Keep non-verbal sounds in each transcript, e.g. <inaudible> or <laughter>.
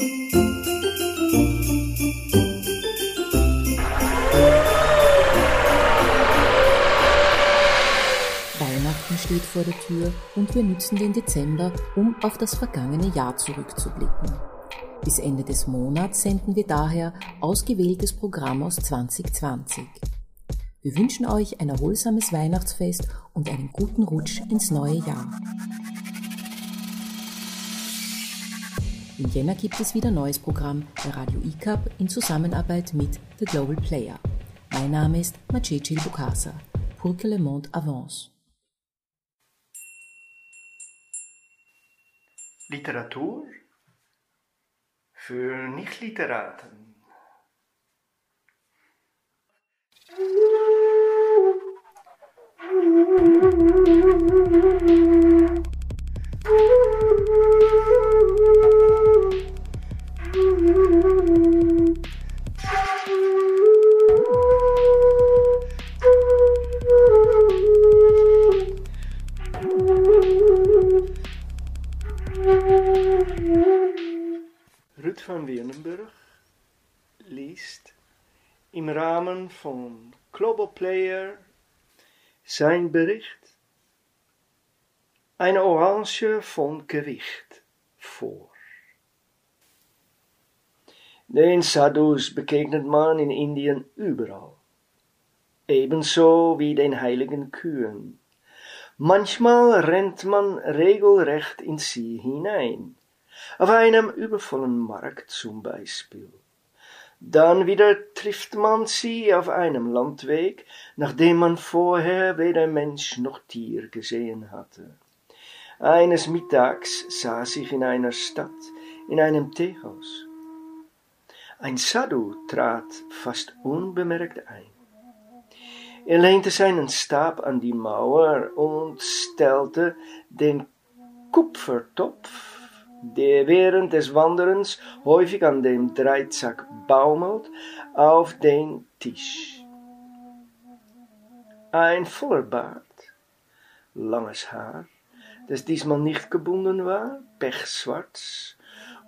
Weihnachten steht vor der Tür und wir nützen den Dezember, um auf das vergangene Jahr zurückzublicken. Bis Ende des Monats senden wir daher ausgewähltes Programm aus 2020. Wir wünschen euch ein erholsames Weihnachtsfest und einen guten Rutsch ins neue Jahr. Im Jänner gibt es wieder neues Programm bei Radio ICAP in Zusammenarbeit mit The Global Player. Mein Name ist Macecil Bukasa. Pour que le monde avance. Literatur für Nichtliteraten. Ruth van Wiernenburg liest im Rahmen von Global Player sein Bericht Eine Orange von Gewicht vor. Den Sadhus begegnet man in Indien überall, ebenso wie den heiligen Kühen. Manchmal rennt man regelrecht in sie hinein, auf einem übervollen Markt zum Beispiel. Dann wieder trifft man sie auf einem Landweg, nachdem man vorher weder Mensch noch Tier gesehen hatte. Eines Mittags saß ich in einer Stadt, in einem Teehaus. Ein Sadhu trat fast unbemerkt ein. Er lehnte seinen Stab an die Mauer und stellte den Kupfertopf, der während des Wanderens häufig an dem Dreizack baumelt, auf den Tisch. Ein voller Bart, langes Haar, das diesmal nicht gebunden war, pechschwarz,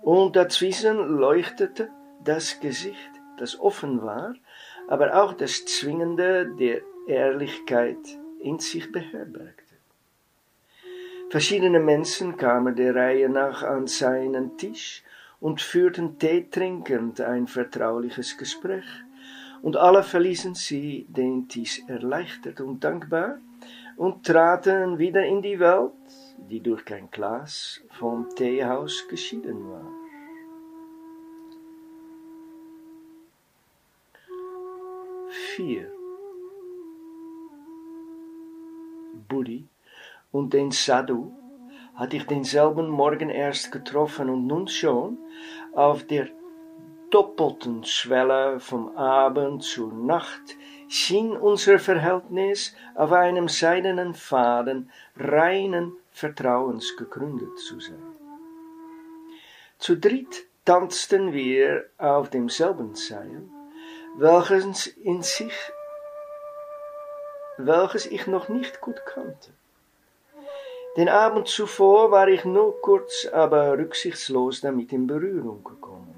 und dazwischen leuchtete das Gesicht, das offen war, aber auch das Zwingende der Ehrlichkeit in sich beherbergte. Verschiedene Menschen kamen der Reihe nach an seinen Tisch und führten Tee trinkend ein vertrauliches Gespräch, und alle verließen sie den Tisch erleichtert und dankbar und traten wieder in die Welt, die durch kein Glas vom Teehaus geschieden war. Vier. Buddy und den Sadhu hatte ich denselben Morgen erst getroffen und nun schon auf der doppelten Schwelle vom Abend zur Nacht schien unser Verhältnis auf einem seidenen Faden reinen Vertrauens gegründet zu sein. Zu dritt tanzten wir auf demselben Seil, welches in sich, welches ich noch nicht gut kannte. Den Abend zuvor war ich nur kurz, aber rücksichtslos damit in Berührung gekommen.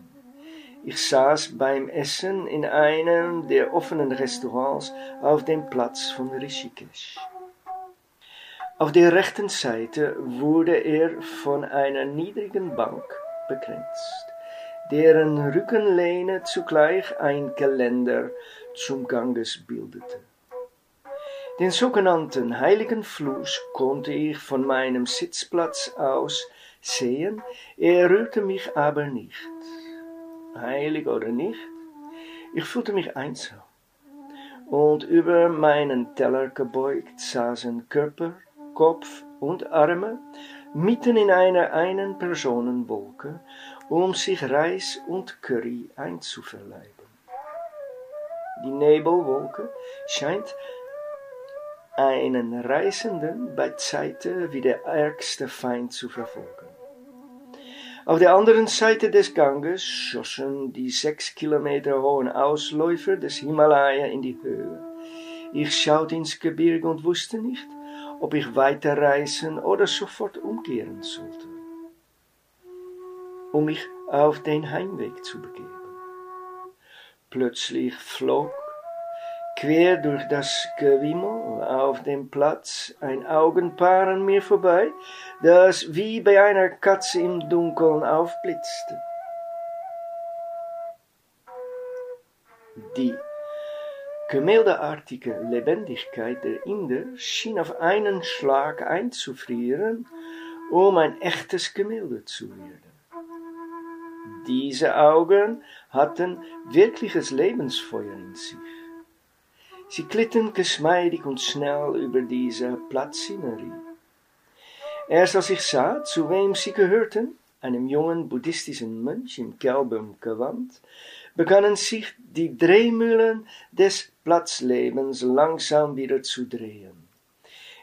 Ich saß beim Essen in einem der offenen Restaurants auf dem Platz von Rishikesh. Auf der rechten Seite wurde er von einer niedrigen Bank begrenzt, deren Rückenlehne zugleich ein Geländer zum Ganges bildete. Den sogenannten heiligen Fluss konnte ich von meinem Sitzplatz aus sehen, er rührte mich aber nicht. Heilig oder nicht, ich fühlte mich einsam. Und über meinen Teller gebeugt saßen Körper, Kopf und Arme mitten in einer einen Personenwolke, um sich Reis und Curry einzuverleiben. Die Nebelwolke scheint einen Reisenden bei Zeiten wie der ärgste Feind zu verfolgen. Auf der anderen Seite des Ganges schossen die sechs Kilometer hohen Ausläufer des Himalaya in die Höhe. Ich schaute ins Gebirge und wusste nicht, ob ich weiterreisen oder sofort umkehren sollte. Um mich auf den Heimweg zu begeben. Plötzlich flog quer durch das Gewimmel auf dem Platz ein Augenpaar an mir vorbei, das wie bei einer Katze im Dunkeln aufblitzte. Die gemäldeartige Lebendigkeit der Inder schien auf einen Schlag einzufrieren, um ein echtes Gemälde zu werden. Diese Augen hatten wirkliches Lebensfeuer in sich. Sie glitten geschmeidig und schnell über diese Platzszenerie. Erst als ich sah, zu wem sie gehörten, einem jungen buddhistischen Mönch im gelben Gewand, begannen sich die Drehmühlen des Platzlebens langsam wieder zu drehen.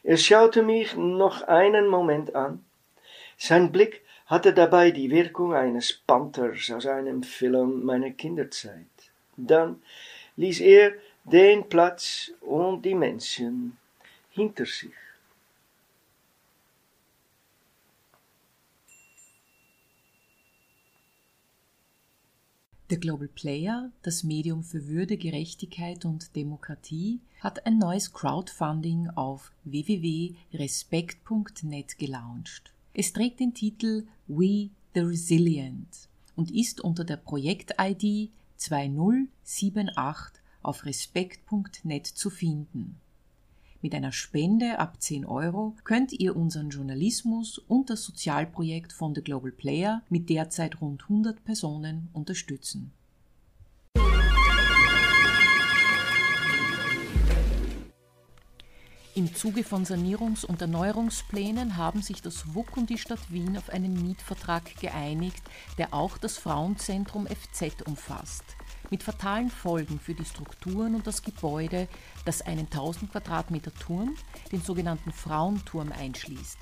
Er schaute mich noch einen Moment an. Sein Blick hatte dabei die Wirkung eines Panthers aus einem Film meiner Kinderzeit. Dann ließ er den Platz und die Menschen hinter sich. Der Global Player, das Medium für Würde, Gerechtigkeit und Demokratie, hat ein neues Crowdfunding auf www.respekt.net gelauncht. Es trägt den Titel We the Resilient und ist unter der Projekt-ID 2078 auf respekt.net zu finden. Mit einer Spende ab 10 Euro könnt ihr unseren Journalismus und das Sozialprojekt von The Global Player mit derzeit rund 100 Personen unterstützen. Im Zuge von Sanierungs- und Erneuerungsplänen haben sich das WUK und die Stadt Wien auf einen Mietvertrag geeinigt, der auch das Frauenzentrum FZ umfasst mit fatalen Folgen für die Strukturen und das Gebäude, das einen 1000 Quadratmeter Turm, den sogenannten Frauenturm, einschließt.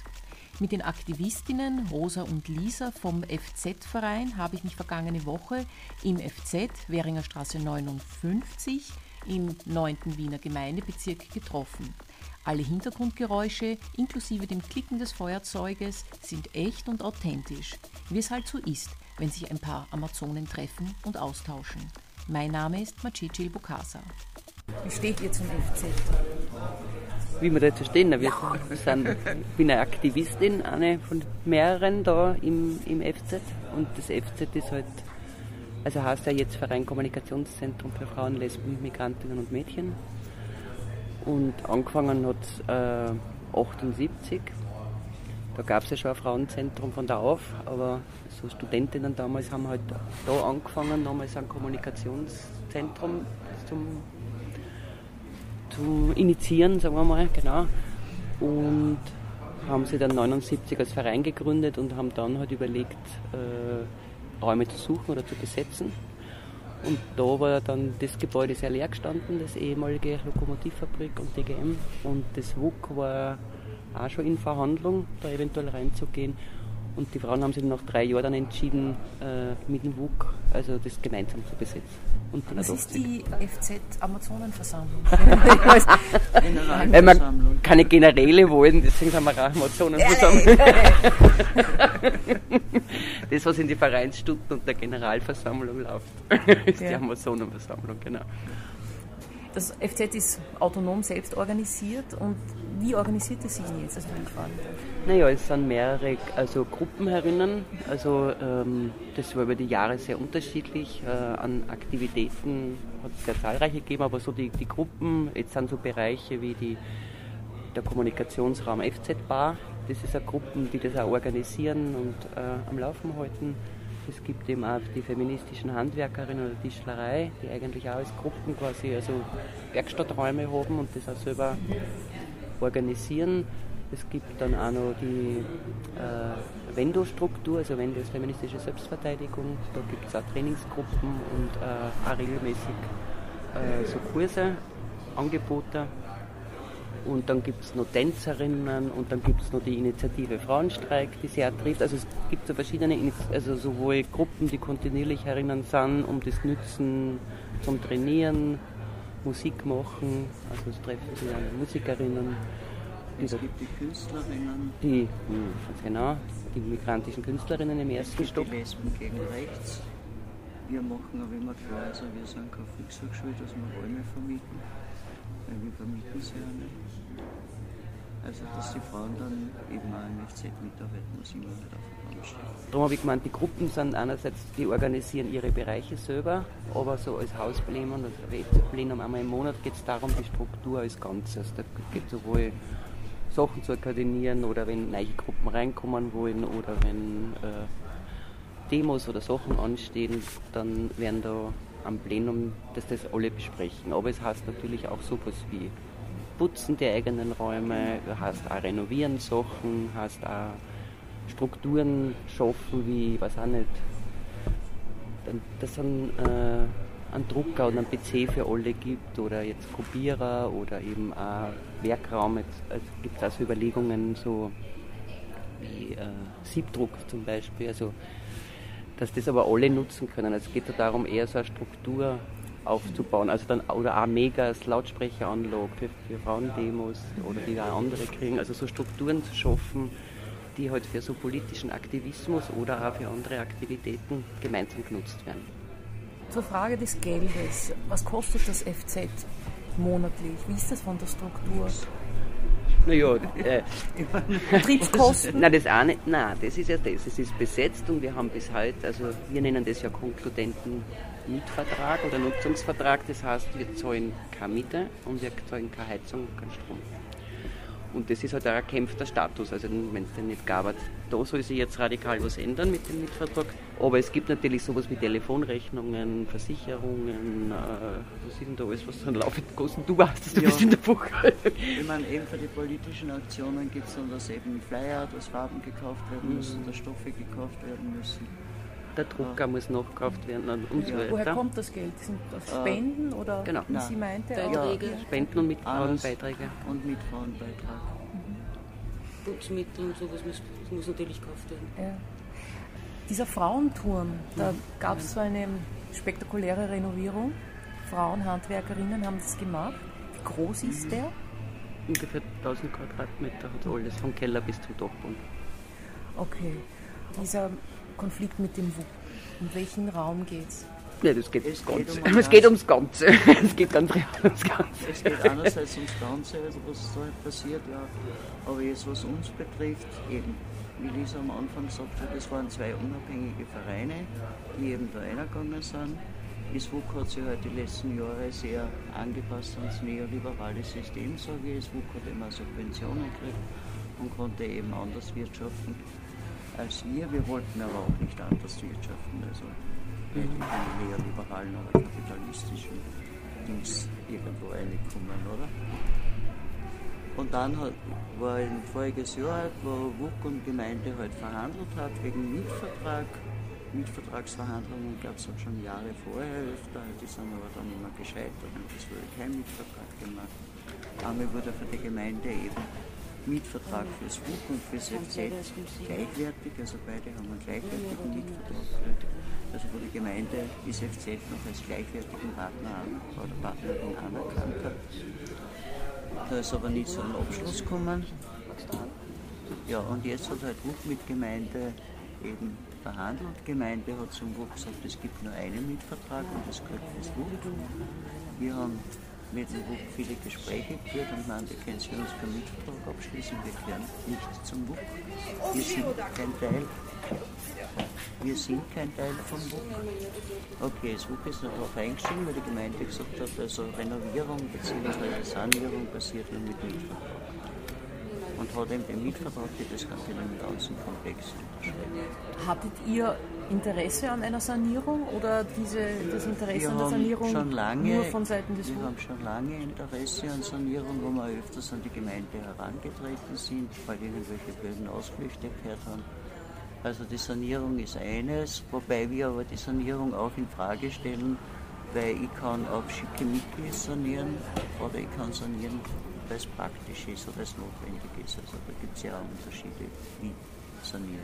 Mit den Aktivistinnen Rosa und Lisa vom FZ-Verein habe ich mich vergangene Woche im FZ Währinger Straße 59 im 9. Wiener Gemeindebezirk getroffen. Alle Hintergrundgeräusche, inklusive dem Klicken des Feuerzeuges, sind echt und authentisch, wie es halt so ist, wenn sich ein paar Amazonen treffen und austauschen. Mein Name ist Macici Bukasa. Wie steht ihr zum FZ? Wie wir dazu stehen? Wir sind, ich bin eine Aktivistin, eine von mehreren da im, im FZ. Und das FZ ist halt, also heißt ja jetzt Verein Kommunikationszentrum für Frauen, Lesben, Migrantinnen und Mädchen. Und angefangen hat es äh, 78. Da gab es ja schon ein Frauenzentrum von da auf, aber so Studentinnen damals haben halt da angefangen, damals ein Kommunikationszentrum zum, zum Initiieren, sagen wir mal, genau. Und haben sie dann 79 als Verein gegründet und haben dann halt überlegt, äh, Räume zu suchen oder zu besetzen. Und da war dann das Gebäude sehr leer gestanden, das ehemalige Lokomotivfabrik und DGM. Und das WUK war auch schon in Verhandlung, da eventuell reinzugehen. Und die Frauen haben sich nach drei Jahren dann entschieden, äh, mit dem WUK also das gemeinsam zu besetzen. Und Was ist die FZ-Amazonenversammlung? <laughs> Generalversammlung. keine Generäle wollen, deswegen haben wir auch Amazonenversammlung. <laughs> das, was in die Vereinsstunden und der Generalversammlung läuft, <laughs> ist ja. die Amazonenversammlung, genau. Das FZ ist autonom selbst organisiert und wie organisiert es sich jetzt, ich fragen Naja, es sind mehrere also Gruppen herinnen. Also ähm, das war über die Jahre sehr unterschiedlich. Äh, an Aktivitäten hat es sehr zahlreiche gegeben, aber so die, die Gruppen, jetzt sind so Bereiche wie die, der Kommunikationsraum FZ Bar. Das ist eine Gruppe, die das auch organisieren und äh, am Laufen halten. Es gibt eben auch die feministischen Handwerkerinnen oder Tischlerei, die eigentlich auch als Gruppen quasi also Werkstatträume haben und das auch selber organisieren. Es gibt dann auch noch die äh, Vendo-Struktur, also Vendo ist feministische Selbstverteidigung. Da gibt es auch Trainingsgruppen und äh, auch regelmäßig äh, so Kurse, Angebote. Und dann gibt es noch Tänzerinnen und dann gibt es noch die Initiative Frauenstreik, die sehr trifft. Also es gibt so verschiedene, also sowohl Gruppen, die kontinuierlich herinnen sind, um das Nützen zum Trainieren, Musik machen, also es treffen sich dann Musikerinnen. Es gibt die Künstlerinnen. Die, hm, genau, die migrantischen Künstlerinnen im ersten es Stock. Die Lesben gegen rechts. Wir machen aber immer klar, also wir sind keine Volkshochschule, dass wir Räume vermieten, wir vermieten sie ja nicht. Also dass die Frauen dann eben auch im FZ mitarbeiten, muss immer nicht auf Bahn stehen. Darum habe ich gemeint, die Gruppen sind einerseits, die organisieren ihre Bereiche selber, aber so als Hausplenum oder Plenum einmal im Monat geht es darum, die Struktur als Ganzes. Da geht es sowohl Sachen zu koordinieren oder wenn neue Gruppen reinkommen wollen oder wenn äh, Demos oder Sachen anstehen, dann werden da am Plenum dass das alle besprechen. Aber es heißt natürlich auch sowas wie Putzen der eigenen Räume, heißt auch renovieren Sachen, heißt auch Strukturen schaffen, wie, weiß auch nicht, dass es einen, äh, einen Drucker und einen PC für alle gibt oder jetzt Kopierer oder eben auch Werkraum. Jetzt also gibt es auch so Überlegungen, so wie äh, Siebdruck zum Beispiel, also dass das aber alle nutzen können. Also es geht darum, eher so eine Struktur aufzubauen. Also dann, oder auch Megas, Lautsprecheranlage für, für Frauendemos oder die da andere kriegen. Also so Strukturen zu schaffen, die halt für so politischen Aktivismus oder auch für andere Aktivitäten gemeinsam genutzt werden. Zur Frage des Geldes. Was kostet das FZ monatlich? Wie ist das von der Struktur? Naja, äh, <laughs> Betriebskosten? <laughs> Nein, das auch nicht. Nein, das ist ja das. Es ist besetzt und wir haben bis heute, also wir nennen das ja konkludenten Mietvertrag oder Nutzungsvertrag. Das heißt, wir zahlen keine Miete und wir zahlen keine Heizung, keinen Strom. Und das ist halt ein erkämpfter Status. Also wenn es den nicht gab, da soll sich jetzt radikal was ändern mit dem Mietvertrag. Aber es gibt natürlich sowas wie Telefonrechnungen, Versicherungen, äh, was ist denn da alles, was dann laufend kostet? Du weißt es, du Ja. bist in der Buchhaltung. Ich meine, eben für die politischen Aktionen gibt es dann, dass eben Flyer, dass Farben gekauft werden müssen, dass Stoffe gekauft werden müssen. Der Drucker muss nachgekauft werden und, und so Ja. Woher weiter. kommt das Geld? Sind das Äh, Spenden oder genau. wie sie meinte? Beiträge. auch- Spenden und. Mitfrauenbeiträge. Und mit Frauenbeitrag. Putzmittel und sowas muss, muss natürlich gekauft werden. Dieser Frauenturm, da gab es so eine spektakuläre Renovierung. Frauen, Handwerkerinnen haben das gemacht. Wie groß ist der? Ungefähr 1000 Quadratmeter hat alles, vom Keller bis zum Dachboden. Okay. Dieser Konflikt mit dem WUK. Um welchen Raum geht's? Ja, das geht Es ums geht Ganze. um <laughs> es geht ums Ganze. <laughs> es geht ganz real ums Ganze. Es geht einerseits ums Ganze, also was da halt passiert, ja. Aber jetzt, was uns betrifft, eben, wie Lisa am Anfang gesagt hat, es waren zwei unabhängige Vereine, die eben da reingegangen sind. Das WUK hat sich halt die letzten Jahre sehr angepasst ans neoliberale System, sage ich. Das WUK hat immer Subventionen gekriegt und konnte eben anders wirtschaften als wir. Wir wollten aber auch nicht anders wirtschaften. Also nicht in die neoliberalen oder kapitalistischen Dings irgendwo reinkommen, oder? Und dann hat, war ein voriges Jahr, wo WUK und Gemeinde halt verhandelt hat wegen Mietvertrag. Mietvertragsverhandlungen gab es halt schon Jahre vorher öfter, die sind aber dann immer gescheitert und es wurde kein Mietvertrag gemacht. Einmal wurde für die Gemeinde eben Mietvertrag fürs WUK und fürs FZ gleichwertig, also beide haben einen gleichwertigen Mietvertrag. Also wo die Gemeinde das FZ noch als gleichwertigen Partner an, oder Partnerin anerkannt hat. Da ist aber nicht zu einem Abschluss gekommen. Ja, und jetzt hat halt WUK mit Gemeinde eben verhandelt. Gemeinde hat zum WUK gesagt, es gibt nur einen Mietvertrag und das gehört fürs WUK. Wir haben mit dem WUK viele Gespräche geführt und meinte, können Sie uns keinen Mietvertrag abschließen, wir gehören nicht zum WUK. Wir sind kein Teil. Wir sind kein Teil vom WUK. Okay, das WUK ist nicht darauf eingestiegen, weil die Gemeinde gesagt hat, also Renovierung bzw. Sanierung passiert nur mit Mietvertrag. Und hat eben den Mietvertrag für das Ganze in einem ganzen Komplex unterschrieben. Hattet ihr Interesse an einer Sanierung oder diese, das Interesse Wir an der Sanierung lange, nur von Seiten des wir WUK? haben schon lange Interesse an Sanierung, wo wir öfters an die Gemeinde herangetreten sind, weil irgendwelche blöden Ausflüchte gehört haben. Also die Sanierung ist eines, wobei wir aber die Sanierung auch in Frage stellen, weil ich kann auf schicke Mitglied sanieren oder ich kann sanieren, weil es praktisch ist oder es notwendig ist. Also da gibt es ja auch Unterschiede, wie saniere.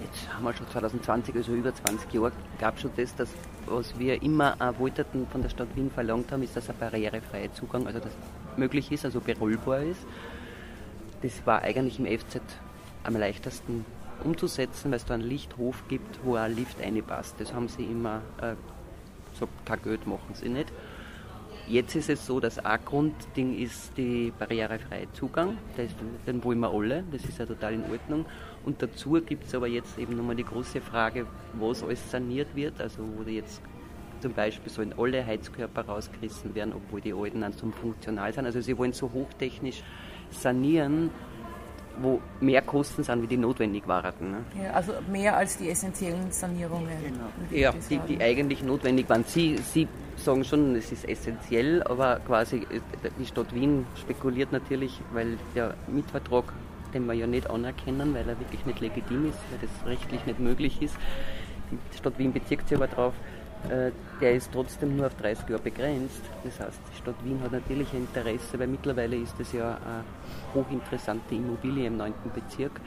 Jetzt haben wir schon 2020, also über 20 Jahre, gab schon das, dass, was wir immer wollten von der Stadt Wien verlangt haben, ist, dass ein barrierefreier Zugang, also das möglich ist, also berollbar ist. Das war eigentlich im FZ am leichtesten umzusetzen, weil es da einen Lichthof gibt, wo ein Lift reinpasst. Das haben sie immer äh, kein Geld machen sie nicht. Jetzt ist es so, dass ein Grundding ist die barrierefreie Zugang. Das, den wollen wir alle, das ist ja total in Ordnung. Und dazu gibt es aber jetzt eben nochmal die große Frage, was alles saniert wird. Also wo jetzt zum Beispiel sollen alle Heizkörper rausgerissen werden, obwohl die alten dann zum funktional sind. Also sie wollen so hochtechnisch sanieren, wo mehr Kosten sind, wie die notwendig waren. Ne? Ja, also mehr als die essentiellen Sanierungen. Genau. Ja, die, die, eigentlich notwendig waren. Sie, Sie sagen schon, es ist essentiell, aber quasi äh, die Stadt Wien spekuliert natürlich, weil der Mietvertrag, den wir ja nicht anerkennen, weil er wirklich nicht legitim ist, weil das rechtlich nicht möglich ist. Die Stadt Wien bezieht sich aber darauf, äh, der ist trotzdem nur auf 30 Jahre begrenzt. Das heißt, die Stadt Wien hat natürlich ein Interesse, weil mittlerweile ist es ja eine hochinteressante Immobilie im 9. Bezirk.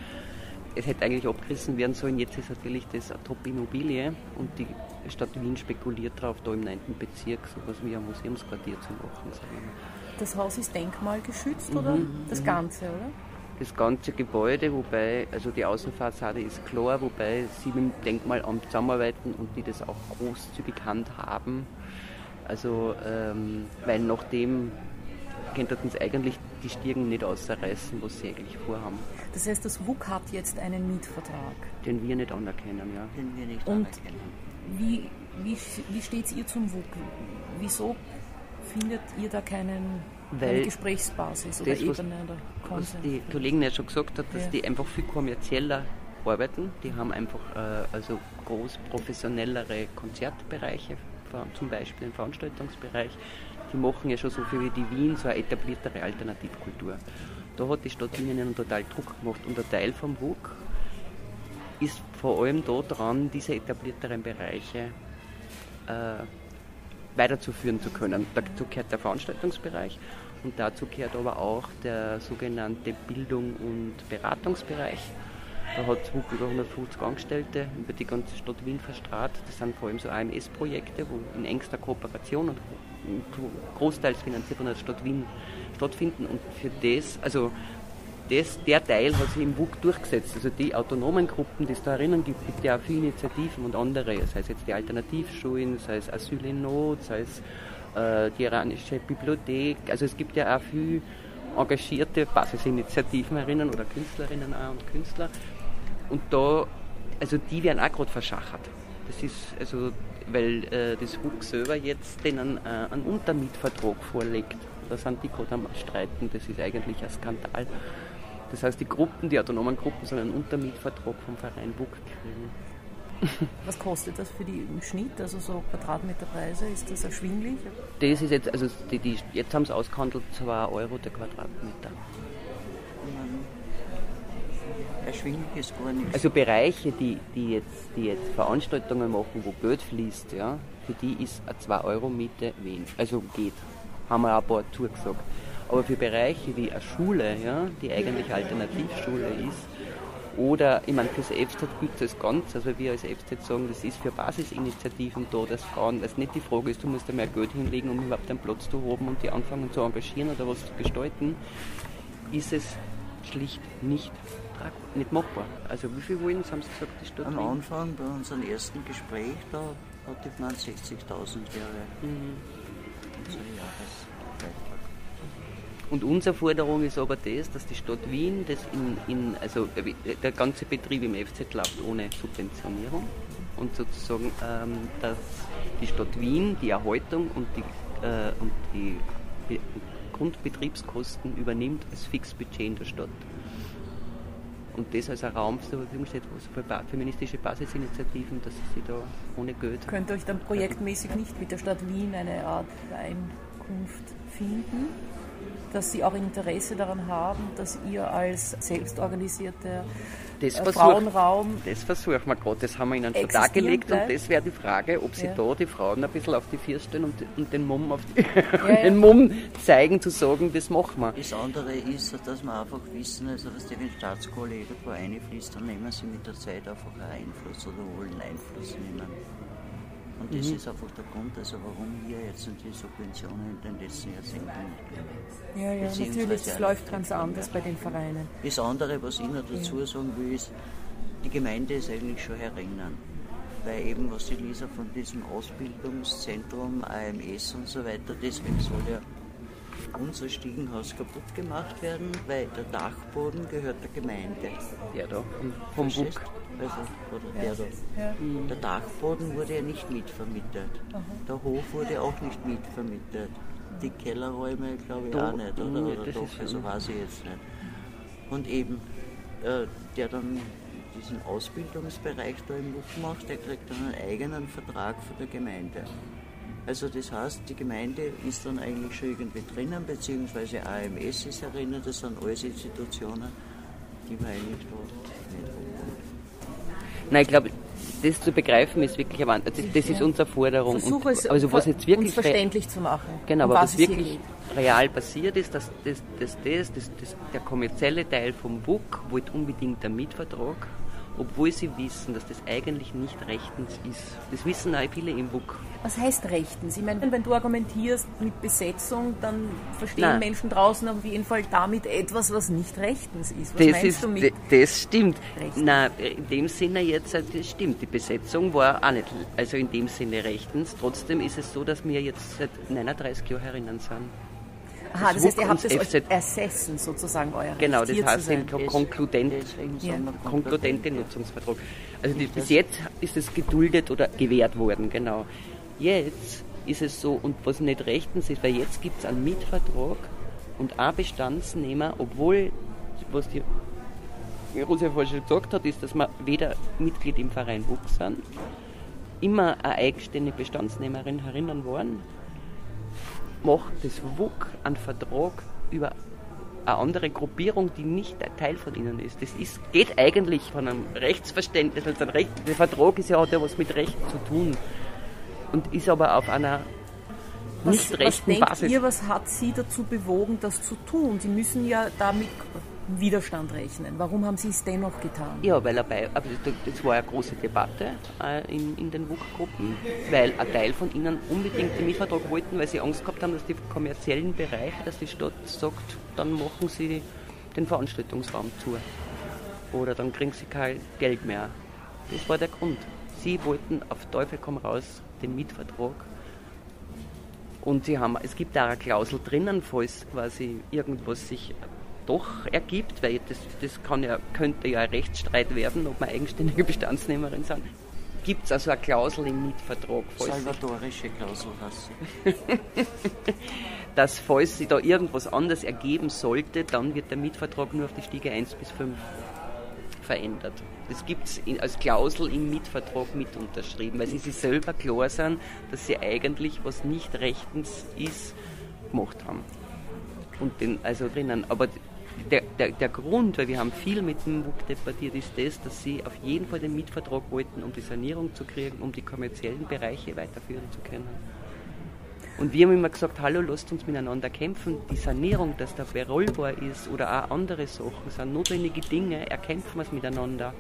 Es hätte eigentlich abgerissen werden sollen, jetzt ist natürlich das eine Top-Immobilie und die Stadt Wien spekuliert darauf, da im 9. Bezirk so etwas wie ein Museumsquartier zu machen. Das Haus ist denkmalgeschützt oder mhm, das mhm. Ganze, oder? Das ganze Gebäude, wobei, also die Außenfassade ist klar, wobei sie mit dem Denkmalamt zusammenarbeiten und die das auch großzügig handhaben. Also, ähm, weil nachdem könnten sie eigentlich die Stirn nicht ausreißen, was sie eigentlich vorhaben. Das heißt, das WUK hat jetzt einen Mietvertrag? Den wir nicht anerkennen, ja. Den wir nicht und anerkennen. Wie, wie, wie steht es ihr zum WUK? Wieso findet ihr da keinen weil eine Gesprächsbasis oder das, Ebene oder Konsens. Was die Kollegin ja schon gesagt hat, dass ja. die einfach viel kommerzieller arbeiten. Die haben einfach äh, also groß professionellere Konzertbereiche, zum Beispiel im Veranstaltungsbereich. Die machen ja schon so viel wie die Wien, so eine etabliertere Alternativkultur. Da hat die Stadt Wien einen total Druck gemacht und ein Teil vom WUK ist vor allem daran, diese etablierteren Bereiche äh, weiterzuführen zu können. Dazu gehört der Veranstaltungsbereich und dazu gehört aber auch der sogenannte Bildung- und Beratungsbereich. Da hat es über 150 Angestellte über die ganze Stadt Wien verstrahlt. Das sind vor allem so AMS-Projekte, wo in engster Kooperation und großteils finanziert von der Stadt Wien stattfinden. Und für das, also das, der Teil hat sich im WUK durchgesetzt. Also die autonomen Gruppen, die es da erinnern gibt, gibt ja auch viele Initiativen und andere, sei es jetzt die Alternativschulen, sei es Asyl in Not, sei es äh, die iranische Bibliothek. Also es gibt ja auch viele engagierte Basisinitiativen erinnern oder Künstlerinnen und Künstler. Und da, also die werden auch gerade verschachert. Das ist also, weil äh, das WUK selber jetzt denen äh, einen Untermietvertrag vorlegt. Da sind die gerade am Streiten, das ist eigentlich ein Skandal. Das heißt, die Gruppen, die autonomen Gruppen sollen einen Untermietvertrag vom Verein BUK kriegen. <laughs> Was kostet das für die im Schnitt, also so Quadratmeterpreise? Ist das erschwinglich? Das ist jetzt, also die, die, jetzt haben sie ausgehandelt 2 Euro der Quadratmeter. Erschwinglich ist gar nichts. Also Bereiche, die, die, jetzt, die jetzt Veranstaltungen machen, wo Geld fließt, ja, für die ist eine 2 Euro Miete wenig. Also geht. Haben wir auch ein paar zugesagt. Aber für Bereiche wie eine Schule, ja, die eigentlich Alternativschule ist, oder, ich meine, fürs FZ gibt es ganz, also wir als FZ sagen, das ist für Basisinitiativen da, dass Frauen, dass nicht die Frage ist, du musst da mehr Geld hinlegen, um überhaupt einen Platz zu haben und die anfangen zu engagieren oder was zu gestalten, ist es schlicht nicht, nicht machbar. Also wie viel wollen Sie, haben Sie gesagt, die Stadt Am Wien? Anfang bei unserem ersten Gespräch, da hatte man 60.000 wäre mhm. unser Jahresbeitrag. Und unsere Forderung ist aber das, dass die Stadt Wien, das in, in, also äh, der ganze Betrieb im FZ läuft ohne Subventionierung und sozusagen, ähm, dass die Stadt Wien die Erhaltung und die, äh, und die Be Grundbetriebskosten übernimmt als Fixbudget in der Stadt. Und das als ein Raum zur Verfügung steht, wo so für feministische Basisinitiativen, dass sie da ohne Geld. Könnt ihr euch dann projektmäßig nicht mit der Stadt Wien eine Art Einkunft finden? Dass sie auch Interesse daran haben, dass ihr als selbstorganisierter das äh, Frauenraum. Das versuchen wir gerade, das haben wir ihnen schon dargelegt bleibt. und das wäre die Frage, ob sie ja. da die Frauen ein bisschen auf die Vier stellen und, und den Mumm auf die, <laughs> ja, den Mumm zeigen, zu sagen, das machen wir. Das andere ist, dass wir einfach wissen, also dass die, wenn Staatskohle irgendwo reinfließt, dann nehmen sie mit der Zeit einfach einen Einfluss oder wollen Einfluss nehmen. Und das mhm. ist einfach der Grund, also warum wir jetzt die Subventionen in den letzten Jahrzehnten nicht Ja, ja, natürlich, es läuft ganz anders bei den Vereinen. Das andere, was ich noch dazu sagen will, ist, die Gemeinde ist eigentlich schon herinnen. Weil eben, was die Lisa von diesem Ausbildungszentrum, AMS und so weiter, deswegen soll ja unser Stiegenhaus kaputt gemacht werden, weil der Dachboden gehört der Gemeinde. Der da, vom Buck. Also, oder der da. Ja. Der Dachboden wurde ja nicht mitvermietet. Aha. Der Hof wurde auch nicht mitvermietet. Die Kellerräume, glaube ich, da, auch nicht, oder? oder doch, also weiß ich jetzt nicht. Und eben, äh, der dann diesen Ausbildungsbereich da im Buch macht, der kriegt dann einen eigenen Vertrag von der Gemeinde. Also das heißt, die Gemeinde ist dann eigentlich schon irgendwie drinnen, beziehungsweise AMS ist erinnert, das sind alles Institutionen, die man eigentlich da nicht haben. Nein, ich glaube, das zu begreifen ist wirklich ein das, das ist unsere Forderung. Versuche es also was jetzt wirklich verständlich zu machen. Genau, aber was wirklich real passiert ist, dass, das, dass das, das, das, der kommerzielle Teil vom WUK wollte unbedingt einen Mietvertrag obwohl sie wissen, dass das eigentlich nicht rechtens ist. Das wissen auch viele im WUK. Was heißt rechtens? Ich meine, wenn du argumentierst mit Besetzung, dann verstehen Nein. Menschen draußen auf jeden Fall damit etwas, was nicht rechtens ist. Was das meinst ist, du mit Das stimmt. Rechtens? Nein, in dem Sinne jetzt, äh, das stimmt. Die Besetzung war auch nicht, also in dem Sinne rechtens. Trotzdem ist es so, dass wir jetzt seit 39 Jahren herinnen sind. Aha, das, heißt, ihr habt es euch ersessen, sozusagen, euer Genau, das heißt ein konkludent, ja. konkludente Nutzungsvertrag. Also die, bis jetzt ist es geduldet oder gewährt worden, genau. Jetzt ist es so, und was nicht rechtens ist, weil jetzt gibt es einen Mietvertrag und ein Bestandsnehmer, obwohl, was die Rosa vorhin schon gesagt hat, ist, dass wir weder Mitglied im Verein Wuchs sind, immer eine eigenständige Bestandsnehmerin herinnen waren, macht das WUK einen Vertrag über eine andere Gruppierung, die nicht Teil von ihnen ist. Das ist, geht eigentlich von einem Rechtsverständnis, also ein Recht, der Vertrag ist ja, hat ja was mit Recht zu tun und ist aber auf einer nicht was, rechten was denkt Basis. Ihr, was hat Sie dazu bewogen, das zu tun? Sie müssen ja damit Widerstand rechnen. Warum haben Sie es dennoch getan? Ja, weil bei, also das war eine große Debatte äh, in, in den WUK-Gruppen, weil ein Teil von ihnen unbedingt den Mietvertrag wollten, weil sie Angst gehabt haben, dass die kommerziellen Bereiche, dass die Stadt sagt, dann machen sie den Veranstaltungsraum zu. Oder dann kriegen sie kein Geld mehr. Das war der Grund. Sie wollten auf Teufel komm raus den Mietvertrag. Und sie haben, es gibt da eine Klausel drinnen, falls quasi irgendwas sich doch ergibt, weil das, das kann ja, könnte ja ein Rechtsstreit werden, ob wir eigenständige Bestandsnehmerin sind. Gibt es also eine Klausel im Mietvertrag? Salvatorische Klausel hast <laughs> Dass falls sich da irgendwas anderes ergeben sollte, dann wird der Mietvertrag nur auf die Stiege 1 bis 5 verändert. Das gibt es als Klausel im Mietvertrag mit unterschrieben, weil sie sich selber klar sind, dass sie eigentlich, was nicht rechtens ist, gemacht haben. Und den, also drinnen. Aber der, der, der, Grund, weil wir haben viel mit dem WUK debattiert, ist das, dass sie auf jeden Fall den Mietvertrag wollten, um die Sanierung zu kriegen, um die kommerziellen Bereiche weiterführen zu können. Und wir haben immer gesagt, hallo, lasst uns miteinander kämpfen. Die Sanierung, dass da berollbar ist oder auch andere Sachen, sind notwendige Dinge, erkämpfen wir es miteinander.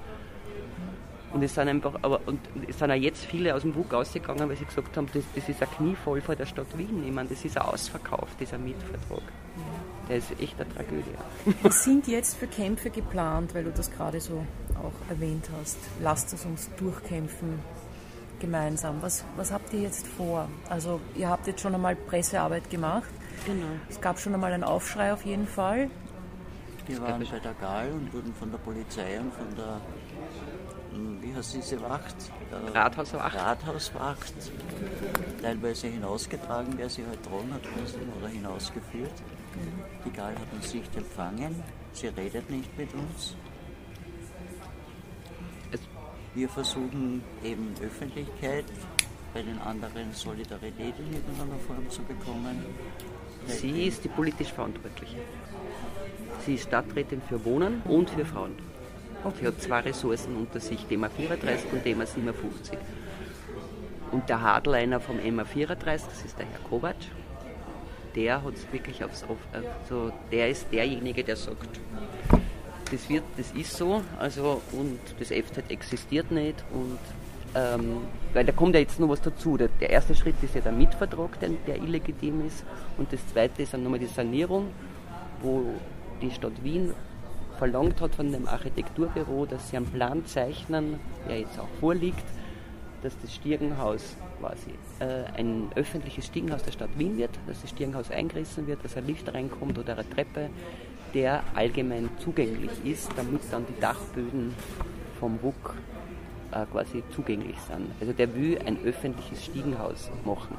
Und es sind einfach, aber und es sind auch jetzt viele aus dem WUK ausgegangen, weil sie gesagt haben, das, das ist ein Knievoll vor der Stadt Wien. Ich meine, das ist ein Ausverkauf, dieser Mietvertrag. Der ist echt eine Tragödie. Was sind jetzt für Kämpfe geplant, weil du das gerade so auch erwähnt hast? Lasst es uns durchkämpfen gemeinsam. Was, was habt ihr jetzt vor? Also ihr habt jetzt schon einmal Pressearbeit gemacht. Genau. Es gab schon einmal einen Aufschrei auf jeden Fall. Wir waren bei der GAL und wurden von der Polizei und von der wie heißt diese Wacht? Rathauswacht. Rathauswacht. Teilweise hinausgetragen, wer sie halt dran hat oder hinausgeführt. Die Gal hat uns nicht empfangen, sie redet nicht mit uns. Wir versuchen eben Öffentlichkeit, bei den anderen Solidarität in irgendeiner Form zu bekommen. Sie ist die politisch Verantwortliche. Sie ist Stadträtin für Wohnen und für Frauen. Sie hat zwei Ressourcen unter sich, die MA34 und die MA57. Und der Hardliner vom MA34, das ist der Herr Kovac, der hat es wirklich aufs, auf, also der ist derjenige, der sagt, das wird, das ist so, also und das FZ existiert nicht und ähm, weil da kommt ja jetzt noch was dazu. Der, der erste Schritt ist ja der Mietvertrag, der, der illegitim ist. Und das zweite ist dann nochmal die Sanierung, wo die Stadt Wien verlangt hat von dem Architekturbüro, dass sie einen Plan zeichnen, der jetzt auch vorliegt, dass das Stiegenhaus quasi ein öffentliches Stiegenhaus der Stadt Wien wird, dass das Stiegenhaus eingerissen wird, dass ein Lift reinkommt oder eine Treppe, der allgemein zugänglich ist, damit dann die Dachböden vom WUK äh, quasi zugänglich sind. Also der will ein öffentliches Stiegenhaus machen.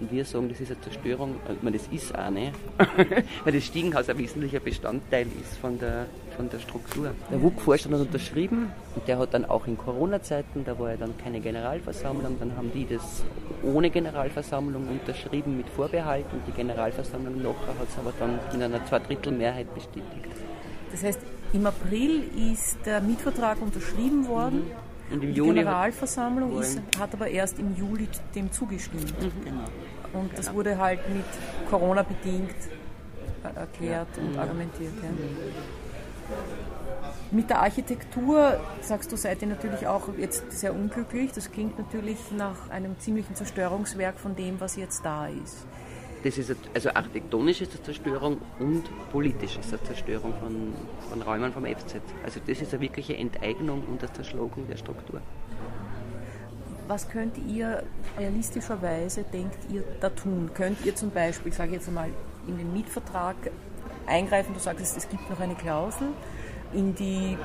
Und wir sagen, das ist eine Zerstörung, ich meine, das ist auch nicht, <laughs> weil das Stiegenhaus ein wesentlicher Bestandteil ist von der, von der Struktur. Der WUK-Vorstand hat unterschrieben und der hat dann auch in Corona-Zeiten, da war ja dann keine Generalversammlung, dann haben die das ohne Generalversammlung unterschrieben mit Vorbehalt und die Generalversammlung nachher hat es aber dann in einer Zweidrittelmehrheit bestätigt. Das heißt, im April ist der Mietvertrag unterschrieben worden. Mhm. Und im die Juni Generalversammlung ist, hat aber erst im Juli dem zugestimmt. Mhm. Genau. Und das genau. wurde halt mit Corona bedingt äh, erklärt ja. und mhm. argumentiert. Ja. Mit der Architektur, sagst du, seid ihr natürlich auch jetzt sehr unglücklich. Das klingt natürlich nach einem ziemlichen Zerstörungswerk von dem, was jetzt da ist. Das ist also architektonisch ist eine Zerstörung und politisch ist eine Zerstörung von, von Räumen vom FZ. Also das ist eine wirkliche Enteignung und eine Zerschlagung der Struktur. Was könnt ihr realistischerweise, denkt ihr, da tun? Könnt ihr zum Beispiel, sage ich jetzt einmal, in den Mietvertrag eingreifen, du sagst, es gibt noch eine Klausel, in die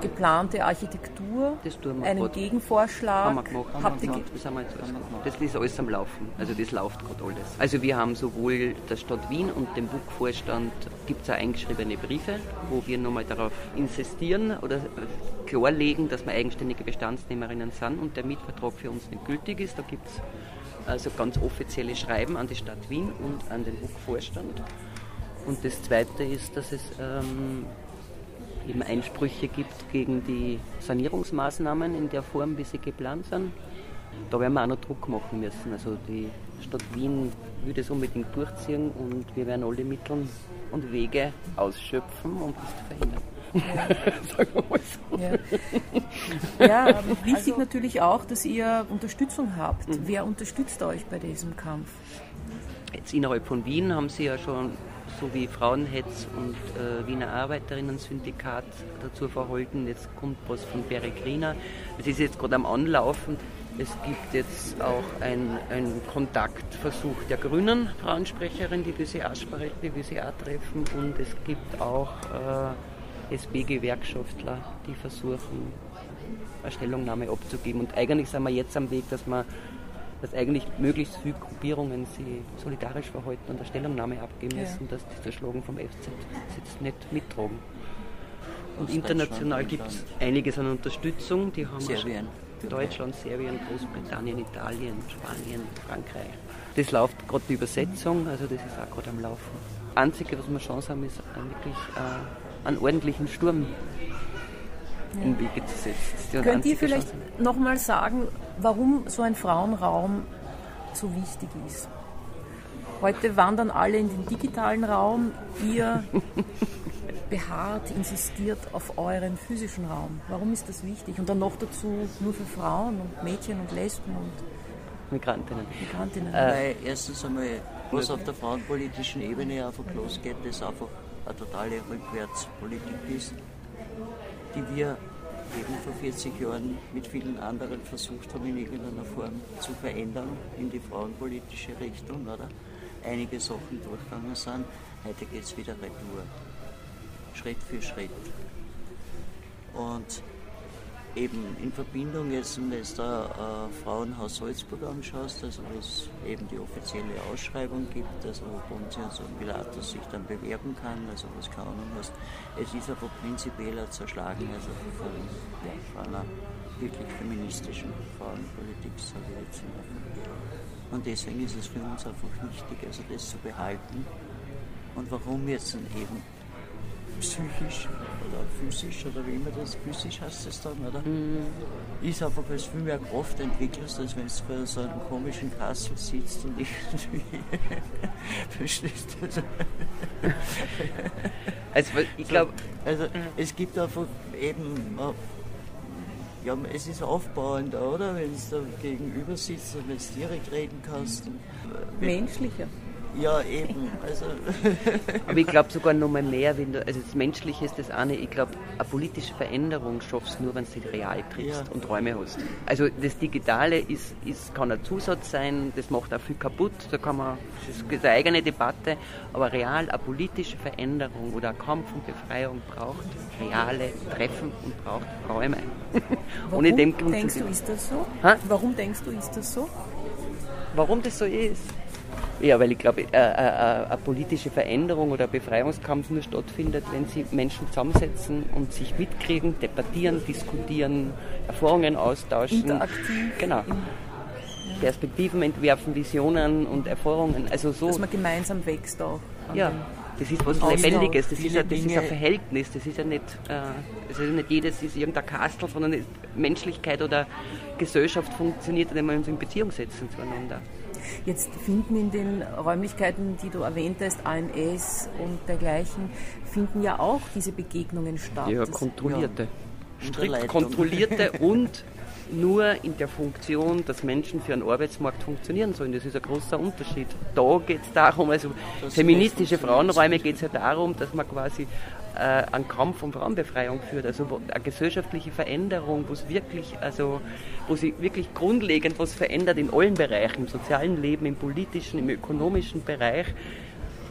geplante Architektur einen grad. Gegenvorschlag. Haben wir gemacht. Gemacht. Das, haben wir jetzt alles das ist alles am Laufen. Also das läuft gerade alles. Also wir haben sowohl der Stadt Wien und dem BUK-Vorstand gibt es auch eingeschriebene Briefe, wo wir nochmal darauf insistieren oder klarlegen, dass wir eigenständige Bestandsnehmerinnen sind und der Mietvertrag für uns nicht gültig ist. Da gibt es also ganz offizielle Schreiben an die Stadt Wien und an den BUK-Vorstand. Und das Zweite ist, dass es ähm, eben Einsprüche gibt gegen die Sanierungsmaßnahmen in der Form, wie sie geplant sind. Da werden wir auch noch Druck machen müssen. Also die Stadt Wien will das unbedingt durchziehen und wir werden alle Mittel und Wege ausschöpfen, um das zu verhindern. <laughs> Sagen wir mal so. Ja, <laughs> ja wichtig also, natürlich auch, dass ihr Unterstützung habt. Mhm. Wer unterstützt euch bei diesem Kampf? Jetzt innerhalb von Wien haben sie ja schon so wie Frauenhetz und äh, Wiener Arbeiterinnen-Syndikat dazu verholten. Jetzt kommt was von Peregrina. Es ist jetzt gerade am Anlaufen. Es gibt jetzt auch einen Kontaktversuch der Grünen Frauensprecherin, die will sie auch sprechen, die will sie auch treffen. Und es gibt auch äh, SB-Gewerkschaftler, die versuchen, eine Stellungnahme abzugeben. Und eigentlich sind wir jetzt am Weg, dass wir dass eigentlich möglichst viele Gruppierungen sich solidarisch verhalten und eine Stellungnahme abgeben müssen, ja. dass die Zerschlagung vom FZ jetzt nicht mittragen. Und Aus international gibt es einiges an Unterstützung. Die haben Serbien. Deutschland, Serbien, Großbritannien, Italien, Spanien, Frankreich. Das läuft gerade die Übersetzung, also das ist auch gerade am Laufen. Das Einzige, was wir Chance haben, ist wirklich äh, einen ordentlichen Sturm in Wege zu setzen. Könnt ihr vielleicht nochmal sagen, warum so ein Frauenraum so wichtig ist? Heute wandern alle in den digitalen Raum. Ihr <laughs> beharrt, insistiert auf euren physischen Raum. Warum ist das wichtig? Und dann noch dazu nur für Frauen und Mädchen und Lesben und Migrantinnen. Migrantinnen. Äh, Weil erstens einmal, was auf der frauenpolitischen Ebene einfach losgeht, das einfach eine totale Rückwärtspolitik ist die wir eben vor 40 Jahren mit vielen anderen versucht haben, in irgendeiner Form zu verändern in die frauenpolitische Richtung, oder? Einige Sachen durchgegangen sind. Heute geht es wieder retour. Schritt für Schritt. Und eben in Verbindung jetzt, wenn du jetzt da äh, Frauenhaus Salzburg anschaust, also wo es eben die offizielle Ausschreibung gibt, also wo Pontius und Pilatus sich dann bewerben kann, also was keine Ahnung hast. Es ist aber prinzipiell Zerschlagen also von, ja, von einer wirklich feministischen Frauenpolitik, sage ich jetzt mal. Und deswegen ist es für uns einfach wichtig, also das zu behalten. Und warum jetzt eben psychisch oder physisch oder wie immer das, physisch heißt es dann, oder? Mhm. Ist einfach, weil es viel mehr Kraft entwickelst, als wenn du vor so einem komischen Kassel sitzt und irgendwie <laughs> verstehst du? Also ich glaube, also, es gibt einfach eben Ja, es ist aufbauend, oder? Wenn es da gegenüber sitzt und jetzt direkt reden kannst. Menschlicher. Ja, eben. Also <laughs> Aber ich glaube sogar noch mal mehr, wenn du, also das Menschliche ist das eine, ich glaube, eine politische Veränderung schaffst du nur, wenn du sie real triffst Ja. und Räume hast. Also das Digitale ist, ist, kann ein Zusatz sein, das macht auch viel kaputt, da kann man, das ist eine eigene Debatte, aber real eine politische Veränderung oder ein Kampf um Befreiung braucht reale Treffen und braucht Räume. <laughs> Warum Ohne dem denkst du, ist das so? Hä? Warum denkst du, ist das so? Warum das so ist? Ja, weil ich glaube, äh, äh, äh, eine politische Veränderung oder Befreiungskampf nur stattfindet, wenn sich Menschen zusammensetzen und sich mitkriegen, debattieren, diskutieren, Erfahrungen austauschen. Interaktiv. Genau. Perspektiven entwerfen, Visionen und Erfahrungen. Also so. Dass man gemeinsam wächst auch. Ja, das ist was Austausch. Lebendiges, das ist, ein, das ist ein Verhältnis, das ist ja nicht, äh, also nicht jedes ist irgendein Kastel, sondern Menschlichkeit oder Gesellschaft funktioniert, indem wir uns in Beziehung setzen zueinander. Jetzt finden in den Räumlichkeiten, die du erwähnt hast, AMS und dergleichen, finden ja auch diese Begegnungen statt. Ja, kontrollierte. Unter Strikt kontrollierte <laughs> und nur in der Funktion, dass Menschen für einen Arbeitsmarkt funktionieren sollen. Das ist ein großer Unterschied. Da geht es darum, also Das feministische ist- Frauenräume geht es ja darum, dass man quasi äh, einen Kampf um Frauenbefreiung führt, also wo, eine gesellschaftliche Veränderung, wo es wirklich, also wo sich wirklich grundlegend was verändert in allen Bereichen, im sozialen Leben, im politischen, im ökonomischen Bereich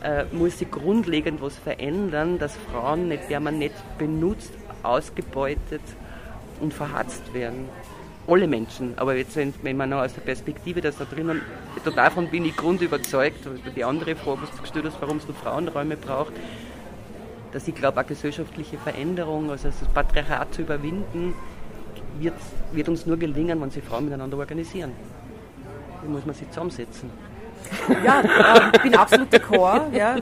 äh, muss sich grundlegend was verändern, dass Frauen nicht permanent benutzt, ausgebeutet und verhatzt werden. Alle Menschen, aber jetzt, wenn, wenn man noch aus der Perspektive, dass da drinnen, davon bin ich grundüberzeugt, die andere Frage, was du gestellt hast, warum es noch Frauenräume braucht, dass ich glaube, eine gesellschaftliche Veränderung, also das Patriarchat zu überwinden, wird, wird uns nur gelingen, wenn sich Frauen miteinander organisieren. Da muss man sich zusammensetzen. <laughs> Ja, äh, ich bin absolut d'accord. Ja.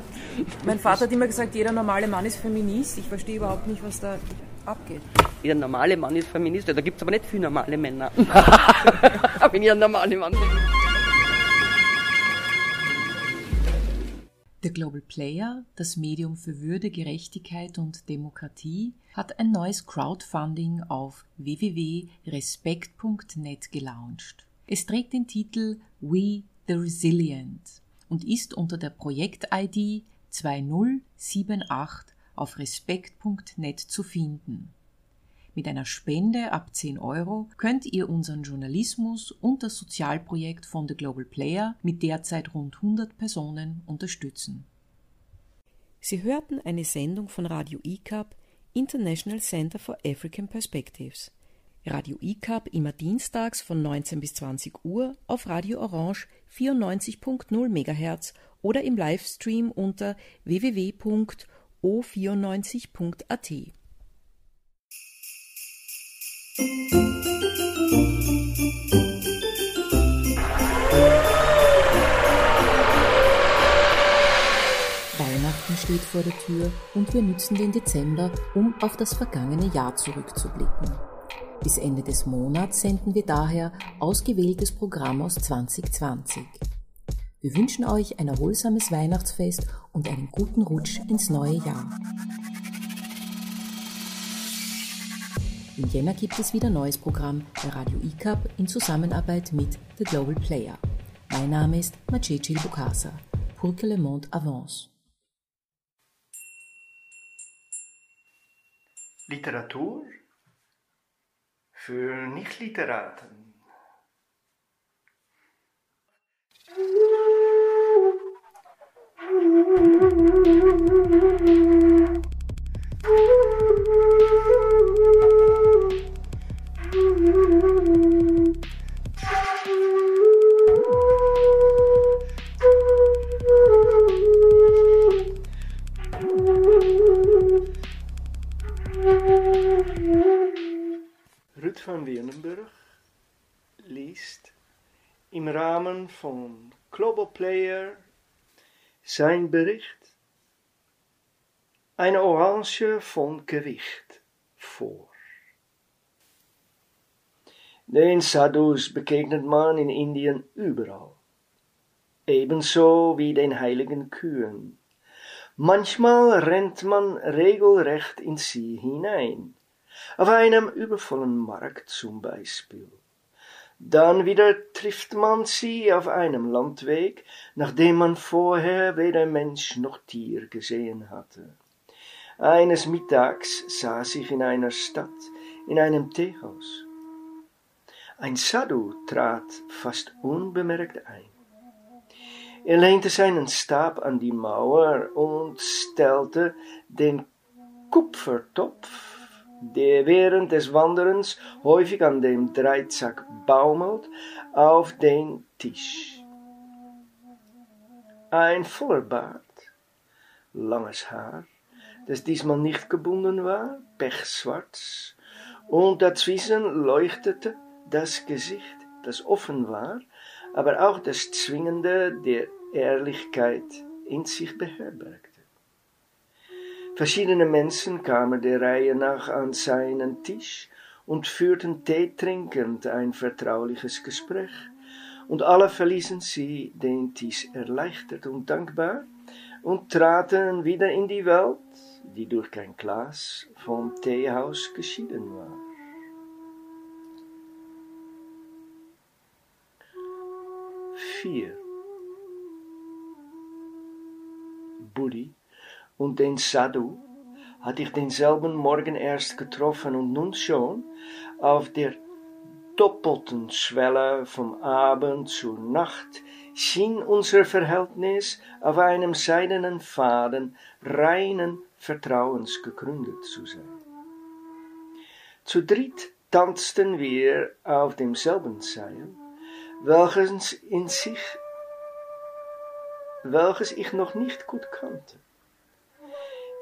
Mein Vater hat immer gesagt, jeder normale Mann ist Feminist. Ich verstehe überhaupt nicht, was da abgeht. Jeder normale Mann ist Feminist. Da gibt es aber nicht viele normale Männer. <laughs> Wenn ich ein normaler Mann bin. Der Global Player, das Medium für Würde, Gerechtigkeit und Demokratie, hat ein neues Crowdfunding auf www.respekt.net gelauncht. Es trägt den Titel We the Resilient und ist unter der Projekt-ID 2078 auf respekt.net zu finden. Mit einer Spende ab 10 Euro könnt ihr unseren Journalismus und das Sozialprojekt von The Global Player mit derzeit rund 100 Personen unterstützen. Sie hörten eine Sendung von Radio ICAP, International Center for African Perspectives. Radio ICAP immer dienstags von 19 bis 20 Uhr auf Radio Orange 94.0 MHz oder im Livestream unter www.o94.at. Weihnachten steht vor der Tür und wir nützen den Dezember, um auf das vergangene Jahr zurückzublicken. Bis Ende des Monats senden wir daher ausgewähltes Programm aus 2020. Wir wünschen euch ein erholsames Weihnachtsfest und einen guten Rutsch ins neue Jahr. Im Jänner gibt es wieder neues Programm bei Radio ICAP in Zusammenarbeit mit The Global Player. Mein Name ist Maciej Bukasa. Pour que le monde avance. Literatur für Nichtliteraten. Sein Bericht Eine Orange von Gewicht vor. Den Sadhus begegnet man in Indien überall, ebenso wie den heiligen Kühen. Manchmal rennt man regelrecht in sie hinein, auf einem übervollen Markt zum Beispiel. Dann wieder trifft man sie auf einem Landweg, nachdem man vorher weder Mensch noch Tier gesehen hatte. Eines Mittags saß ich in einer Stadt, in einem Teehaus. Ein Sadhu trat fast unbemerkt ein. Er lehnte seinen Stab an die Mauer und stellte den Kupfertopf, während des Wanderens häufig an dem Dreizack baumelt, auf den Tisch. Ein voller Bart, langes Haar, das diesmal nicht gebunden war, pechschwarz, und dazwischen leuchtete das Gesicht, das offen war, aber auch das Zwingende der Ehrlichkeit in sich beherbergte. Verschiedene Menschen kamen der Reihe nach an seinen Tisch und führten Tee trinkend ein vertrauliches Gespräch, und alle verließen sie den Tisch erleichtert und dankbar und traten wieder in die Welt, die durch kein Glas vom Teehaus geschieden war. Vier. Buddy und den Sadhu hatte ich denselben Morgen erst getroffen und nun schon auf der doppelten Schwelle vom Abend zur Nacht schien unser Verhältnis auf einem seidenen Faden reinen Vertrauens gegründet zu sein. Zu dritt tanzten wir auf demselben Seil, welches in sich, welches ich noch nicht gut kannte.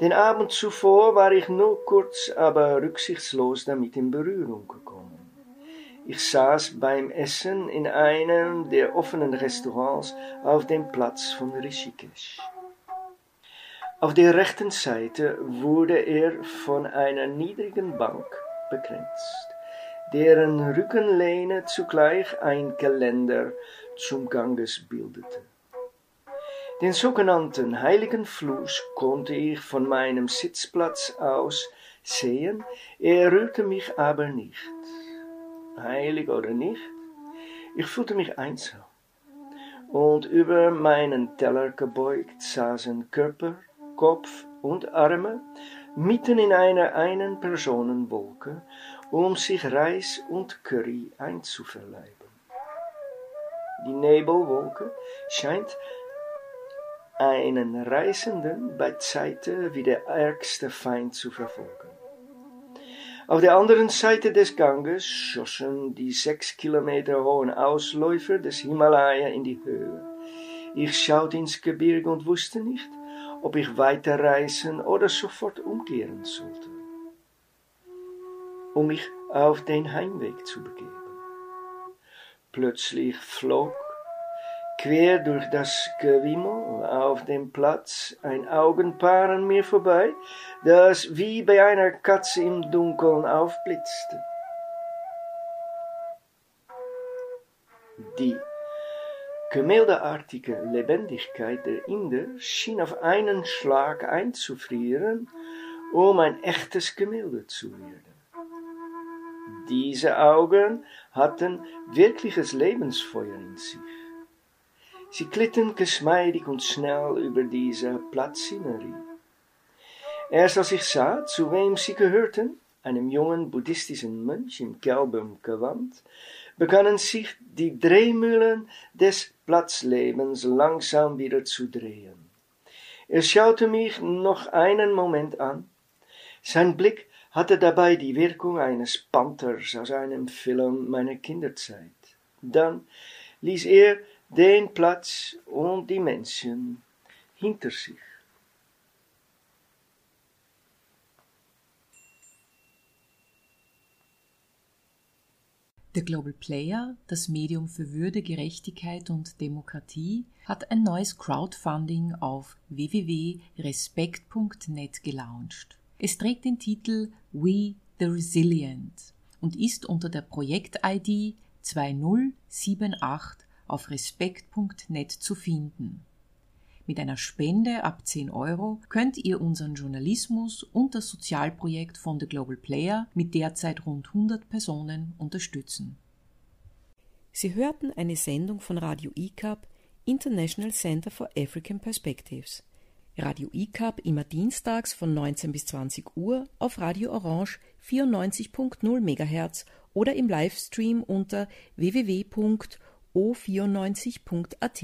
Den Abend zuvor war ich nur kurz, aber rücksichtslos damit in Berührung gekommen. Ich saß beim Essen in einem der offenen Restaurants auf dem Platz von Rishikesh. Auf der rechten Seite wurde er von einer niedrigen Bank begrenzt, deren Rückenlehne zugleich ein Geländer zum Ganges bildete. Den sogenannten heiligen Fluss konnte ich von meinem Sitzplatz aus sehen, er rührte mich aber nicht. Heilig oder nicht, ich fühlte mich einsam. Und über meinen Teller gebeugt saßen Körper, Kopf und Arme mitten in einer einen Personenwolke, um sich Reis und Curry einzuverleiben. Die Nebelwolke scheint einen Reisenden bei Zeiten wie der ärgste Feind zu verfolgen. Auf der anderen Seite des Ganges schossen die sechs Kilometer hohen Ausläufer des Himalaya in die Höhe. Ich schaute ins Gebirge und wusste nicht, ob ich weiterreisen oder sofort umkehren sollte, um mich auf den Heimweg zu begeben. Plötzlich flog quer durch das Gewimmel auf dem Platz ein Augenpaar an mir vorbei, das wie bei einer Katze im Dunkeln aufblitzte. Die gemäldeartige Lebendigkeit der Inder schien auf einen Schlag einzufrieren, um ein echtes Gemälde zu werden. Diese Augen hatten wirkliches Lebensfeuer in sich. Sie glitten geschmeidig und schnell über diese Platzszenerie. Erst als ich sah, zu wem sie gehörten, einem jungen buddhistischen Mönch im gelben Gewand, begannen sich die Drehmühlen des Platzlebens langsam wieder zu drehen. Er schaute mich noch einen Moment an. Sein Blick hatte dabei die Wirkung eines Panthers aus einem Film meiner Kinderzeit. Dann ließ er den Platz und die Menschen hinter sich. Der Global Player, das Medium für Würde, Gerechtigkeit und Demokratie, hat ein neues Crowdfunding auf www.respekt.net gelauncht. Es trägt den Titel We the Resilient und ist unter der Projekt-ID 2078 auf respekt.net zu finden. Mit einer Spende ab 10 Euro könnt ihr unseren Journalismus und das Sozialprojekt von The Global Player mit derzeit rund 100 Personen unterstützen. Sie hörten eine Sendung von Radio ICAP, International Center for African Perspectives. Radio ICAP immer dienstags von 19 bis 20 Uhr auf Radio Orange 94.0 MHz oder im Livestream unter www.o94.at.